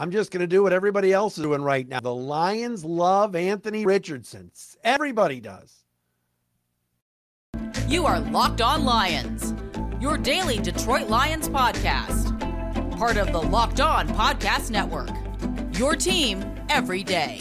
I'm just going to do what everybody else is doing right now. The Lions love Anthony Richardson. Everybody does. You are Locked On Lions, your daily Detroit Lions podcast. Part of the Locked On Podcast Network. Your team every day.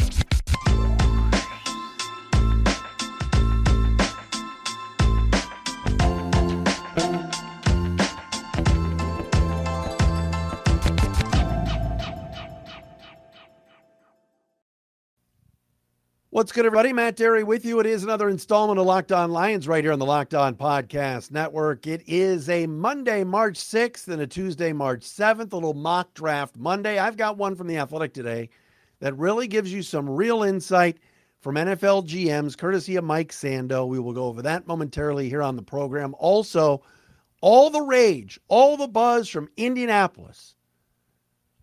What's good, everybody? Matt Dery with you. It is another installment of Locked On Lions right here on the Locked On Podcast Network. It is a Monday, March 6th, and a Tuesday, March 7th, a little mock draft Monday. I've got one from The Athletic today that really gives you some real insight from NFL GMs, courtesy of Mike Sando. We will go over that momentarily here on the program. Also, all the rage, all the buzz from Indianapolis,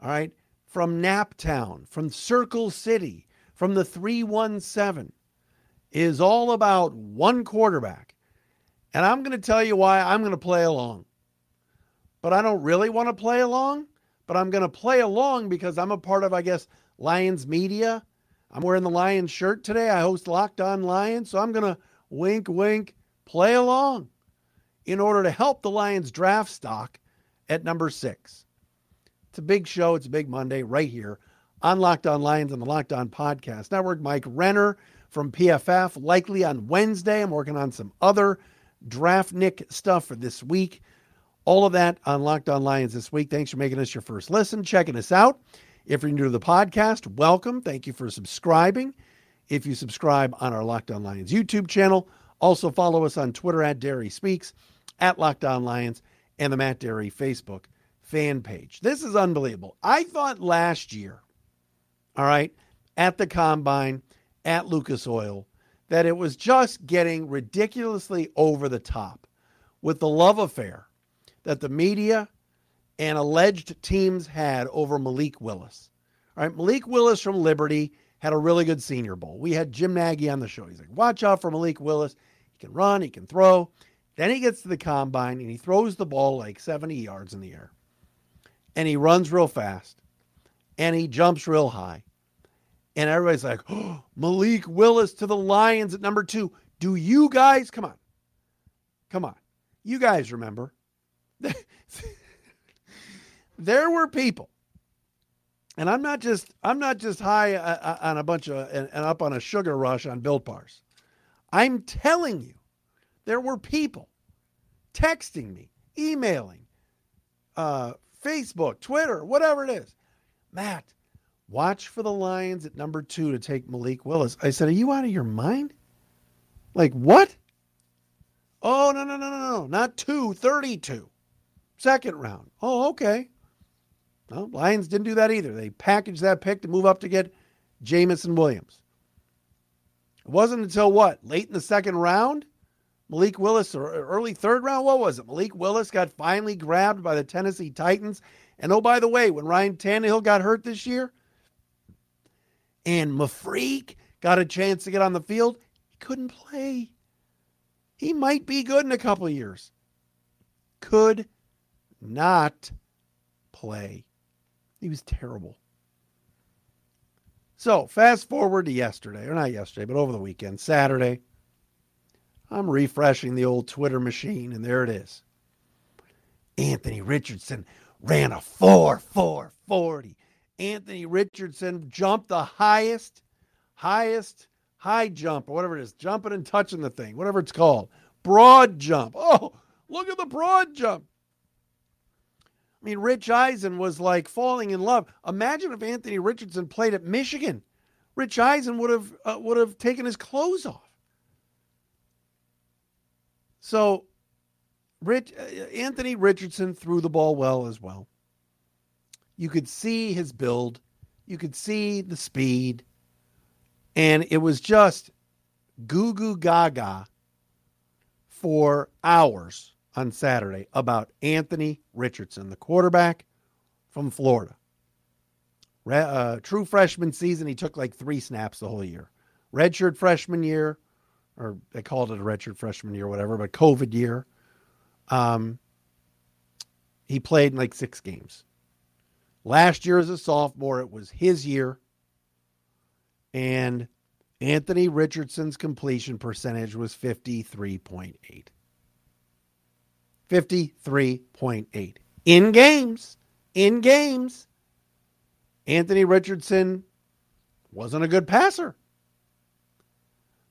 all right, from Naptown, from Circle City from the 317 is all about one quarterback. And I'm going to tell you why I'm going to play along. But I don't really want to play along, but I'm going to play along because I'm a part of, I guess, Lions media. I'm wearing the Lions shirt today. I host Locked On Lions. So I'm going to wink, wink, play along in order to help the Lions draft stock at number six. It's a big show. It's a big Monday right here on Locked On Lions and the Locked On Podcast Network. Mike Renner from PFF, likely on Wednesday. I'm working on some other draftnik stuff for this week. All of that on Locked On Lions this week. Thanks for making us your first listen, checking us out. If you're new to the podcast, welcome. Thank you for subscribing. If you subscribe on our Locked On Lions YouTube channel, also follow us on Twitter at Dery Speaks, at Locked On Lions, and the Matt Dery Facebook fan page. This is unbelievable. I thought last year all right, at the combine, at Lucas Oil, that it was just getting ridiculously over the top with the love affair that the media and alleged teams had over Malik Willis. All right, Malik Willis from Liberty had a really good senior bowl. We had Jim Nagy on the show. He's like, watch out for Malik Willis. He can run, he can throw. Then he gets to the combine and he throws the ball like 70 yards in the air. And he runs real fast and he jumps real high. And everybody's like, oh, Malik Willis to the Lions at number two. Do you guys, come on, come on. You guys remember. there were people, and I'm not just I'm not just high uh, uh, on a bunch of and, up on a sugar rush on Built Bars. I'm telling you, there were people texting me, emailing, uh, Facebook, Twitter, whatever it is. Matt, watch for the Lions at number two to take Malik Willis. I said, Are you out of your mind? Like, what? Oh, no, no, no, no, no. Not two, 32. Second round. Oh, okay. Well, Lions didn't do that either. They packaged that pick to move up to get Jameson Williams. It wasn't until what? Late in the second round? Malik Willis, or early third round? What was it? Malik Willis got finally grabbed by the Tennessee Titans. And oh, by the way, when Ryan Tannehill got hurt this year, and Mafreak got a chance to get on the field, he couldn't play. He might be good in a couple years. Could not play. He was terrible. So, fast forward to yesterday, or not yesterday, but over the weekend, Saturday. I'm refreshing the old Twitter machine, and there it is. Anthony Richardson ran a 4 4 40. Anthony Richardson jumped the highest, highest high jump, or whatever it is, jumping and touching the thing, whatever it's called. Broad jump. Oh, look at the broad jump. I mean, Rich Eisen was like falling in love. Imagine if Anthony Richardson played at Michigan. Rich Eisen would have uh, would have taken his clothes off. So, Rich uh, Anthony Richardson threw the ball well as well. You could see his build, you could see the speed, and it was just goo goo gaga for hours on Saturday about Anthony Richardson, the quarterback from Florida. Uh, true freshman season, he took like three snaps the whole year. Redshirt freshman year, or they called it a redshirt freshman year, whatever, but COVID year. Um, he played in like six games. Last year as a sophomore, it was his year. And Anthony Richardson's completion percentage was 53.8. 53.8. In games. In games. Anthony Richardson wasn't a good passer.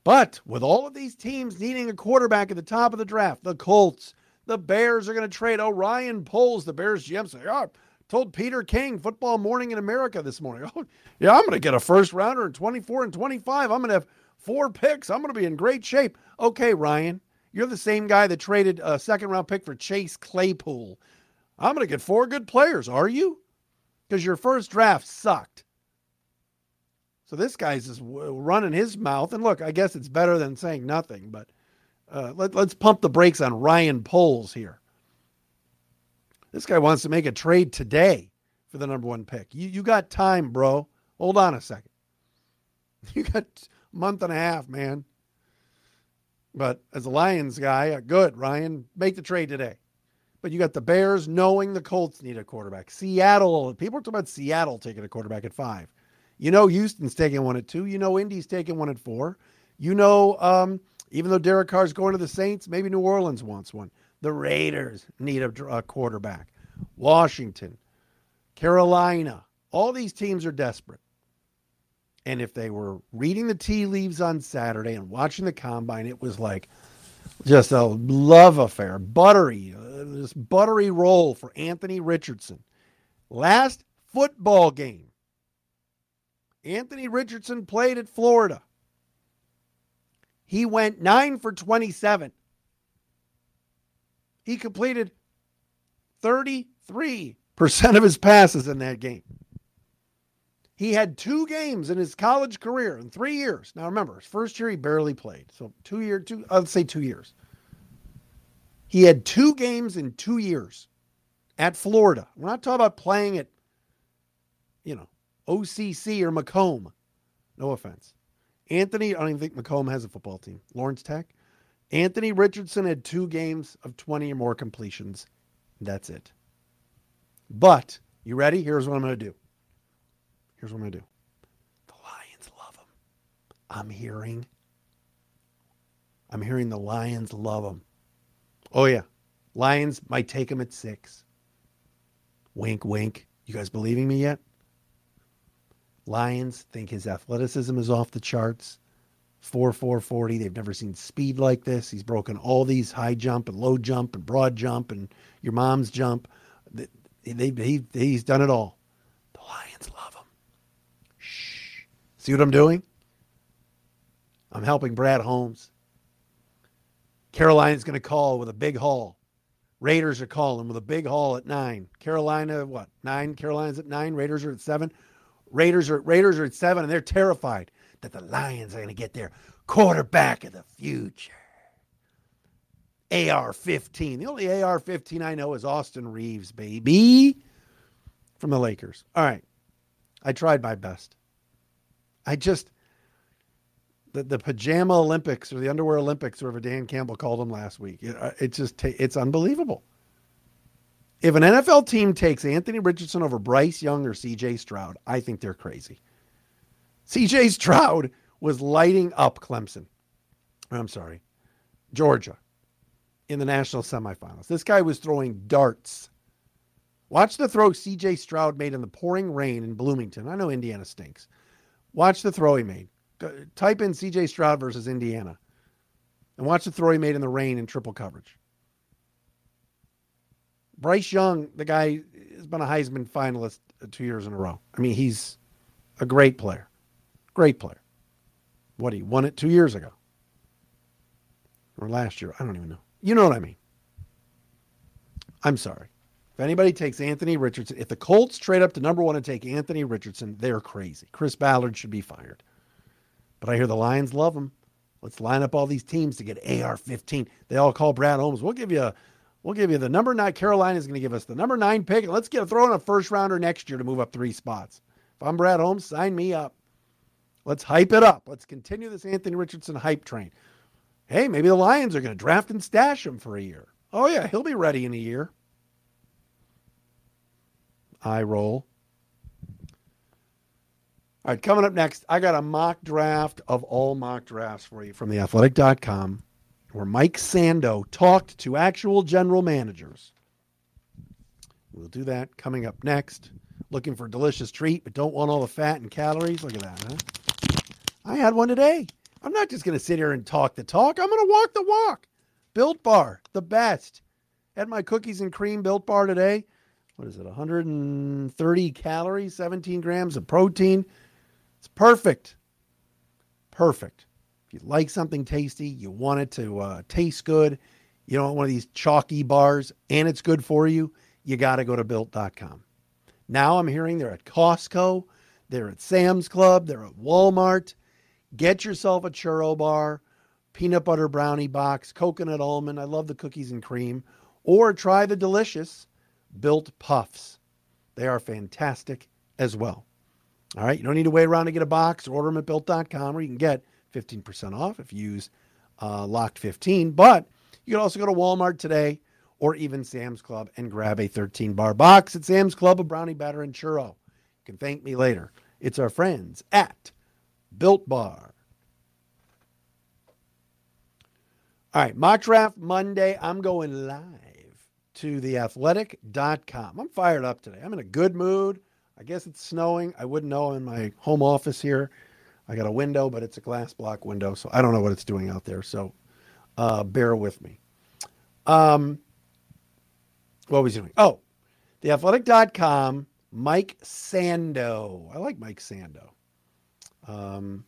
But with all of these teams needing a quarterback at the top of the draft, the Colts, the Bears are going to trade Orion Poles, the Bears GM, say, oh, told Peter King, Football Morning in America this morning, oh, yeah, I'm going to get a first rounder in 24 and 25. I'm going to have four picks. I'm going to be in great shape. Okay, Ryan, you're the same guy that traded a second round pick for Chase Claypool. I'm going to get four good players, are you? Because your first draft sucked. So this guy's just running his mouth. And look, I guess it's better than saying nothing, but uh, let, let's pump the brakes on Ryan Poles here. This guy wants to make a trade today for the number one pick. You, you got time, bro. Hold on a second. You got a month and a half, man. But as a Lions guy, uh, good, Ryan, make the trade today. But you got the Bears knowing the Colts need a quarterback. Seattle, people are talking about Seattle taking a quarterback at five. You know Houston's taking one at two. You know Indy's taking one at four. You know, um, even though Derek Carr's going to the Saints, maybe New Orleans wants one. The Raiders need a, a quarterback. Washington, Carolina, all these teams are desperate. And if they were reading the tea leaves on Saturday and watching the combine, it was like just a love affair, buttery, uh, this buttery roll for Anthony Richardson. Last football game Anthony Richardson played at Florida. He went 9 for 27. He completed 33% of his passes in that game. He had two games in his college career in three years. Now remember, his first year he barely played. So two year, two, uh, I'd say two years. He had two games in two years at Florida. We're not talking about playing at, you know, OCC or Macomb. No offense. Anthony, I don't even think Macomb has a football team. Lawrence Tech. Anthony Richardson had two games of 20 or more completions. That's it. But, you ready? Here's what I'm going to do. Here's what I'm going to do. The Lions love him. I'm hearing. I'm hearing the Lions love him. Oh, yeah. Lions might take him at six. Wink, wink. You guys believing me yet? Lions think his athleticism is off the charts. 4 4 40. They've never seen speed like this. He's broken all these high jump and low jump and broad jump and your mom's jump. They, they, he, he's done it all. The Lions love him. Shh. See what I'm doing? I'm helping Brad Holmes. Carolina's going to call with a big haul. Raiders are calling with a big haul at nine. Carolina, what? Nine. Carolina's at nine. Raiders are at seven. Raiders are Raiders are at seven, and they're terrified that the Lions are going to get their quarterback of the future. AR-15. The only AR-15 I know is Austin Reaves, baby, from the Lakers. All right, I tried my best. I just the the pajama Olympics or the underwear Olympics, whatever Dan Campbell called them last week. It, uh, it just it's unbelievable. If an NFL team takes Anthony Richardson over Bryce Young or CJ Stroud, I think they're crazy. CJ Stroud was lighting up Clemson. I'm sorry, Georgia in the national semifinals. This guy was throwing darts. Watch the throw CJ Stroud made in the pouring rain in Bloomington. I know Indiana stinks. Watch the throw he made. Type in CJ Stroud versus Indiana and watch the throw he made in the rain in triple coverage. Bryce Young, the guy has been a Heisman finalist two years in a row. I mean, he's a great player. Great player. What he won it two years ago. Or last year. I don't even know. You know what I mean. I'm sorry. If anybody takes Anthony Richardson, if the Colts trade up to number one and take Anthony Richardson, they're crazy. Chris Ballard should be fired. But I hear the Lions love him. Let's line up all these teams to get AR 15. They all call Brad Holmes. We'll give you a We'll give you the number nine. Carolina is going to give us the number nine pick, let's get a throw in a first rounder next year to move up three spots. If I'm Brad Holmes, sign me up. Let's hype it up. Let's continue this Anthony Richardson hype train. Hey, maybe the Lions are going to draft and stash him for a year. Oh, yeah, he'll be ready in a year. I roll. All right, coming up next, I got a mock draft of all mock drafts for you from theathletic.com where Mike Sando talked to actual general managers. We'll do that coming up next. Looking for a delicious treat, but don't want all the fat and calories. Look at that, huh? I had one today. I'm not just going to sit here and talk the talk. I'm going to walk the walk. Built Bar, the best. Had my cookies and cream Built Bar today. What is it? 130 calories, 17 grams of protein. It's perfect. Perfect. If you like something tasty, you want it to uh, taste good, you don't want one of these chalky bars, and it's good for you, you got to go to built.com. Now I'm hearing they're at Costco, they're at Sam's Club, they're at Walmart. Get yourself a churro bar, peanut butter brownie box, coconut almond. I love the cookies and cream. Or try the delicious built puffs. They are fantastic as well. All right, you don't need to wait around to get a box. Order them at built.com where you can get 15% off if you use uh, locked 15. But you can also go to Walmart today or even Sam's Club and grab a 13 bar box at Sam's Club of brownie batter and churro. You can thank me later. It's our friends at Built Bar. All right, mock draft Monday. I'm going live to theathletic.com. I'm fired up today. I'm in a good mood. I guess it's snowing. I wouldn't know in my home office here. I got a window, but it's a glass block window, so I don't know what it's doing out there. So uh, bear with me. Um, what was he doing? Oh, theathletic.com, Mike Sando. I like Mike Sando. Um,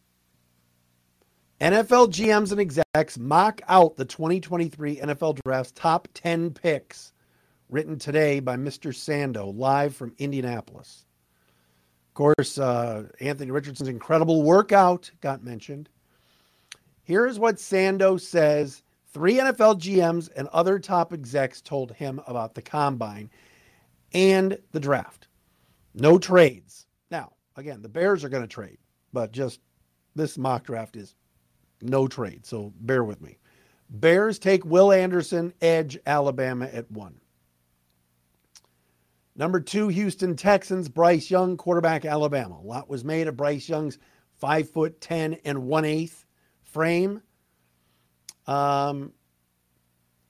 NFL GMs and execs mock out the 2023 NFL Draft's top 10 picks, written today by Mr. Sando, live from Indianapolis. Of course, uh, Anthony Richardson's incredible workout got mentioned. Here's what Sando says three NFL GMs and other top execs told him about the combine and the draft. No trades. Now, again, the Bears are going to trade, but just this mock draft is no trade. So bear with me. Bears take Will Anderson, edge Alabama at one. Number two, Houston Texans, Bryce Young, quarterback Alabama. A lot was made of Bryce Young's five foot ten and one eighth frame. Um,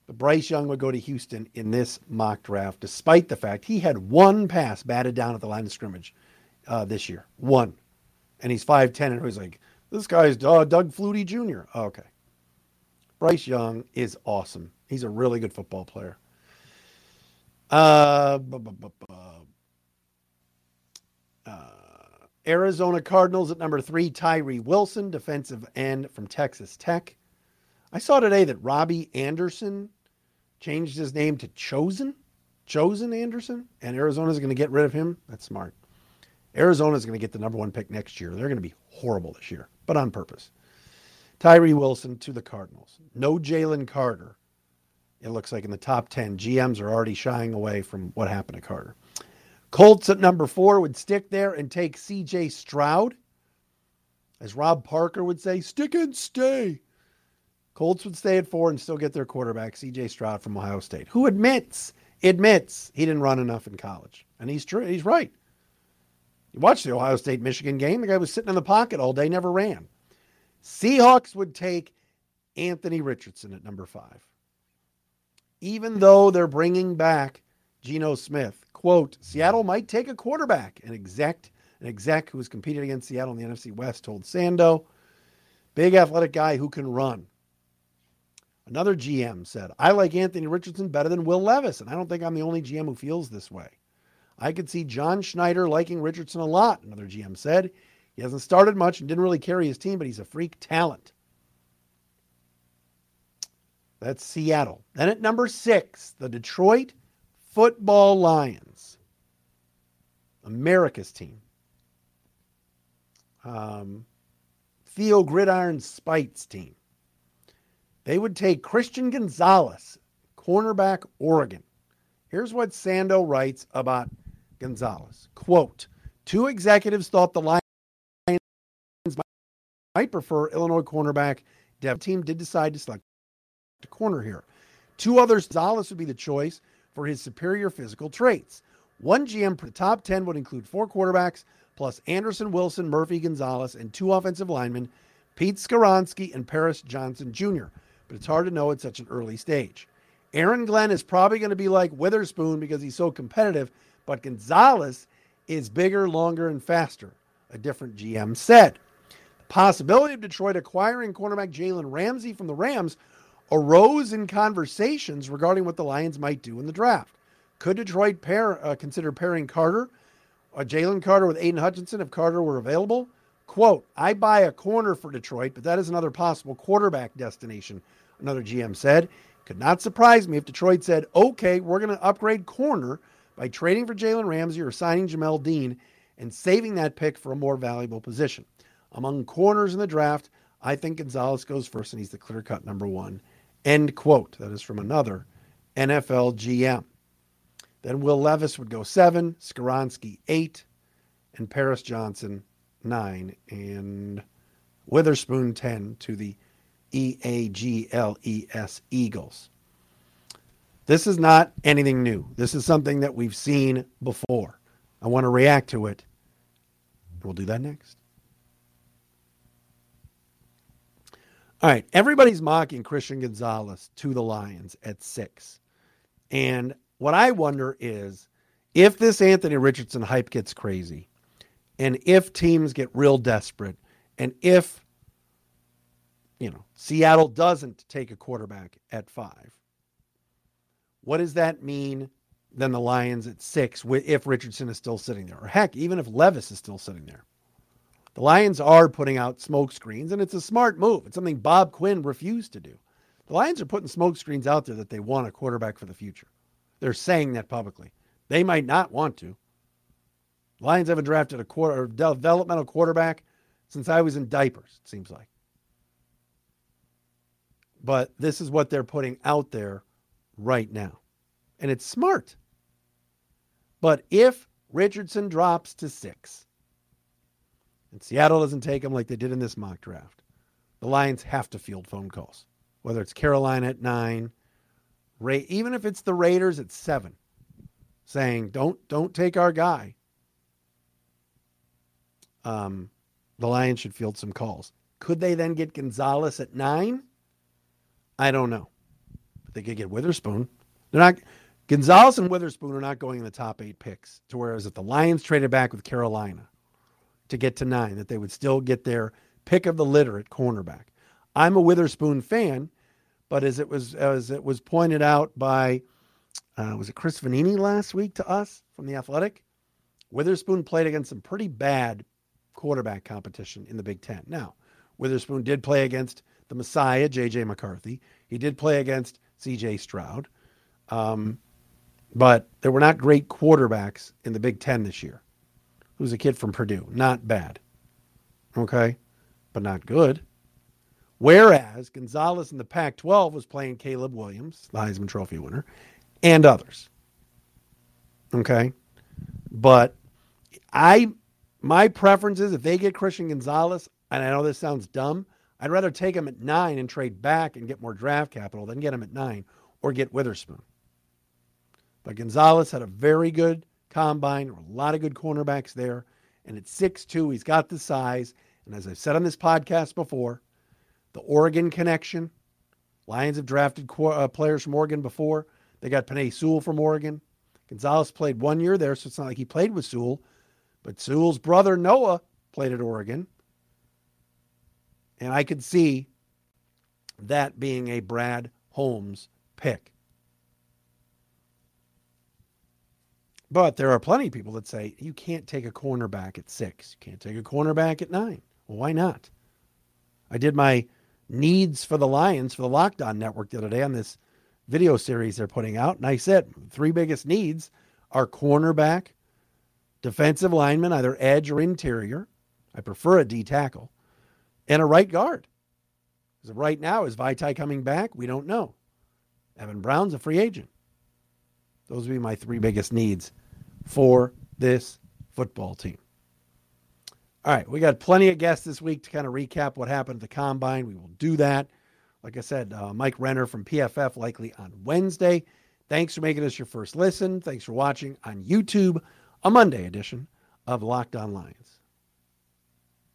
but Bryce Young would go to Houston in this mock draft, despite the fact he had one pass batted down at the line of scrimmage uh, this year. One. And he's 5'10, and was like, this guy's uh, Doug Flutie Jr. Oh, okay. Bryce Young is awesome. He's a really good football player. Uh, uh, Arizona Cardinals at number three, Tyree Wilson, defensive end from Texas Tech. I saw today that Robbie Anderson changed his name to Chosen, Chosen Anderson, and Arizona's going to get rid of him. That's smart. Arizona's going to get the number one pick next year. They're going to be horrible this year, but on purpose. Tyree Wilson to the Cardinals. No Jalen Carter. It looks like in the top 10, GMs are already shying away from what happened to Carter. Colts at number four would stick there and take CJ Stroud. As Rob Parker would say, stick and stay. Colts would stay at four and still get their quarterback, CJ Stroud from Ohio State, who admits, admits he didn't run enough in college. And he's true, he's right. You watch the Ohio State Michigan game, the guy was sitting in the pocket all day, never ran. Seahawks would take Anthony Richardson at number five. Even though they're bringing back Geno Smith, quote, Seattle might take a quarterback. An exec, an exec who was competing against Seattle in the NFC West told Sando, big athletic guy who can run. Another GM said, I like Anthony Richardson better than Will Levis, and I don't think I'm the only GM who feels this way. I could see John Schneider liking Richardson a lot, another GM said. He hasn't started much and didn't really carry his team, but he's a freak talent. That's Seattle. Then at number six, the Detroit Football Lions, America's team. Um, Theo Gridiron Spite's team. They would take Christian Gonzalez, cornerback, Oregon. Here's what Sando writes about Gonzalez. Quote, two executives thought the Lions might prefer Illinois cornerback. Dev team did decide to select a corner here. Two others, Gonzalez would be the choice for his superior physical traits. One GM for the top 10 would include four quarterbacks, plus Anderson, Wilson, Murphy, Gonzalez, and two offensive linemen, Pete Skoronski and Paris Johnson Jr. But it's hard to know at such an early stage. Aaron Glenn is probably going to be like Witherspoon because he's so competitive, but Gonzalez is bigger, longer, and faster. A different GM said. The possibility of Detroit acquiring cornerback Jalen Ramsey from the Rams arose in conversations regarding what the Lions might do in the draft. Could Detroit pair, uh, consider pairing Carter, uh, Jalen Carter with Aidan Hutchinson if Carter were available? Quote, I buy a corner for Detroit, but that is another possible quarterback destination, another GM said. Could not surprise me if Detroit said, okay, we're going to upgrade corner by trading for Jalen Ramsey or signing Jamel Dean and saving that pick for a more valuable position. Among corners in the draft, I think Gonzalez goes first and he's the clear cut number one. End quote. That is from another NFL GM. Then Will Levis would go seven, Skoronski eight, and Paris Johnson nine, and Witherspoon 10 to the E A G L E S Eagles. This is not anything new. This is something that we've seen before. I want to react to it. We'll do that next. All right. Everybody's mocking Christian Gonzalez to the Lions at six. And what I wonder is if this Anthony Richardson hype gets crazy, and if teams get real desperate, and if, you know, Seattle doesn't take a quarterback at five, what does that mean then the Lions at six if Richardson is still sitting there? Or heck, even if Levis is still sitting there. The Lions are putting out smoke screens, and it's a smart move. It's something Bob Quinn refused to do. The Lions are putting smoke screens out there that they want a quarterback for the future. They're saying that publicly. They might not want to. The Lions haven't drafted a quarter developmental quarterback since I was in diapers, it seems like. But this is what they're putting out there right now. And it's smart. But if Richardson drops to six and Seattle doesn't take him like they did in this mock draft, the Lions have to field phone calls, whether it's Carolina at nine, Ray, even if it's the Raiders at seven, saying don't don't take our guy. Um, the Lions should field some calls. Could they then get Gonzalez at nine? I don't know. But they could get Witherspoon. They're not Gonzalez and Witherspoon are not going in the top eight picks. To whereas if the Lions traded back with Carolina to get to nine, that they would still get their pick of the litter at cornerback. I'm a Witherspoon fan but as it was as it was pointed out by uh, was it Chris Vannini last week to us from the Athletic, Witherspoon played against some pretty bad quarterback competition in the Big Ten. Now, Witherspoon did play against the Messiah, J.J. McCarthy. He did play against C.J. Stroud. Um, but there were not great quarterbacks in the Big Ten this year. Who's a kid from Purdue? Not bad. Okay. But not good. Whereas Gonzalez in the Pac 12 was playing Caleb Williams, the Heisman Trophy winner, and others. Okay. But I, my preference is if they get Christian Gonzalez, and I know this sounds dumb, I'd rather take him at nine and trade back and get more draft capital than get him at nine or get Witherspoon. But Gonzalez had a very good combine, a lot of good cornerbacks there. And at 6'2, he's got the size. And as I've said on this podcast before, the Oregon connection. Lions have drafted uh, players from Oregon before. They got Penei Sewell from Oregon. Gonzalez played one year there, so it's not like he played with Sewell. But Sewell's brother Noah played at Oregon. And I could see that being a Brad Holmes pick. But there are plenty of people that say you can't take a cornerback at six. You can't take a cornerback at nine. Well, why not? I did my needs for the Lions for the Locked On Network the other day on this video series they're putting out. And I said three biggest needs are cornerback, defensive lineman, either edge or interior. I prefer a D tackle, and a right guard. Because right now, is Vaitai coming back? We don't know. Evan Brown's a free agent. Those would be my three biggest needs for this football team. All right, we got plenty of guests this week to kind of recap what happened at the combine. We will do that. Like I said, uh, Mike Renner from PFF likely on Wednesday. Thanks for making us your first listen. Thanks for watching on YouTube, a Monday edition of Locked On Lions.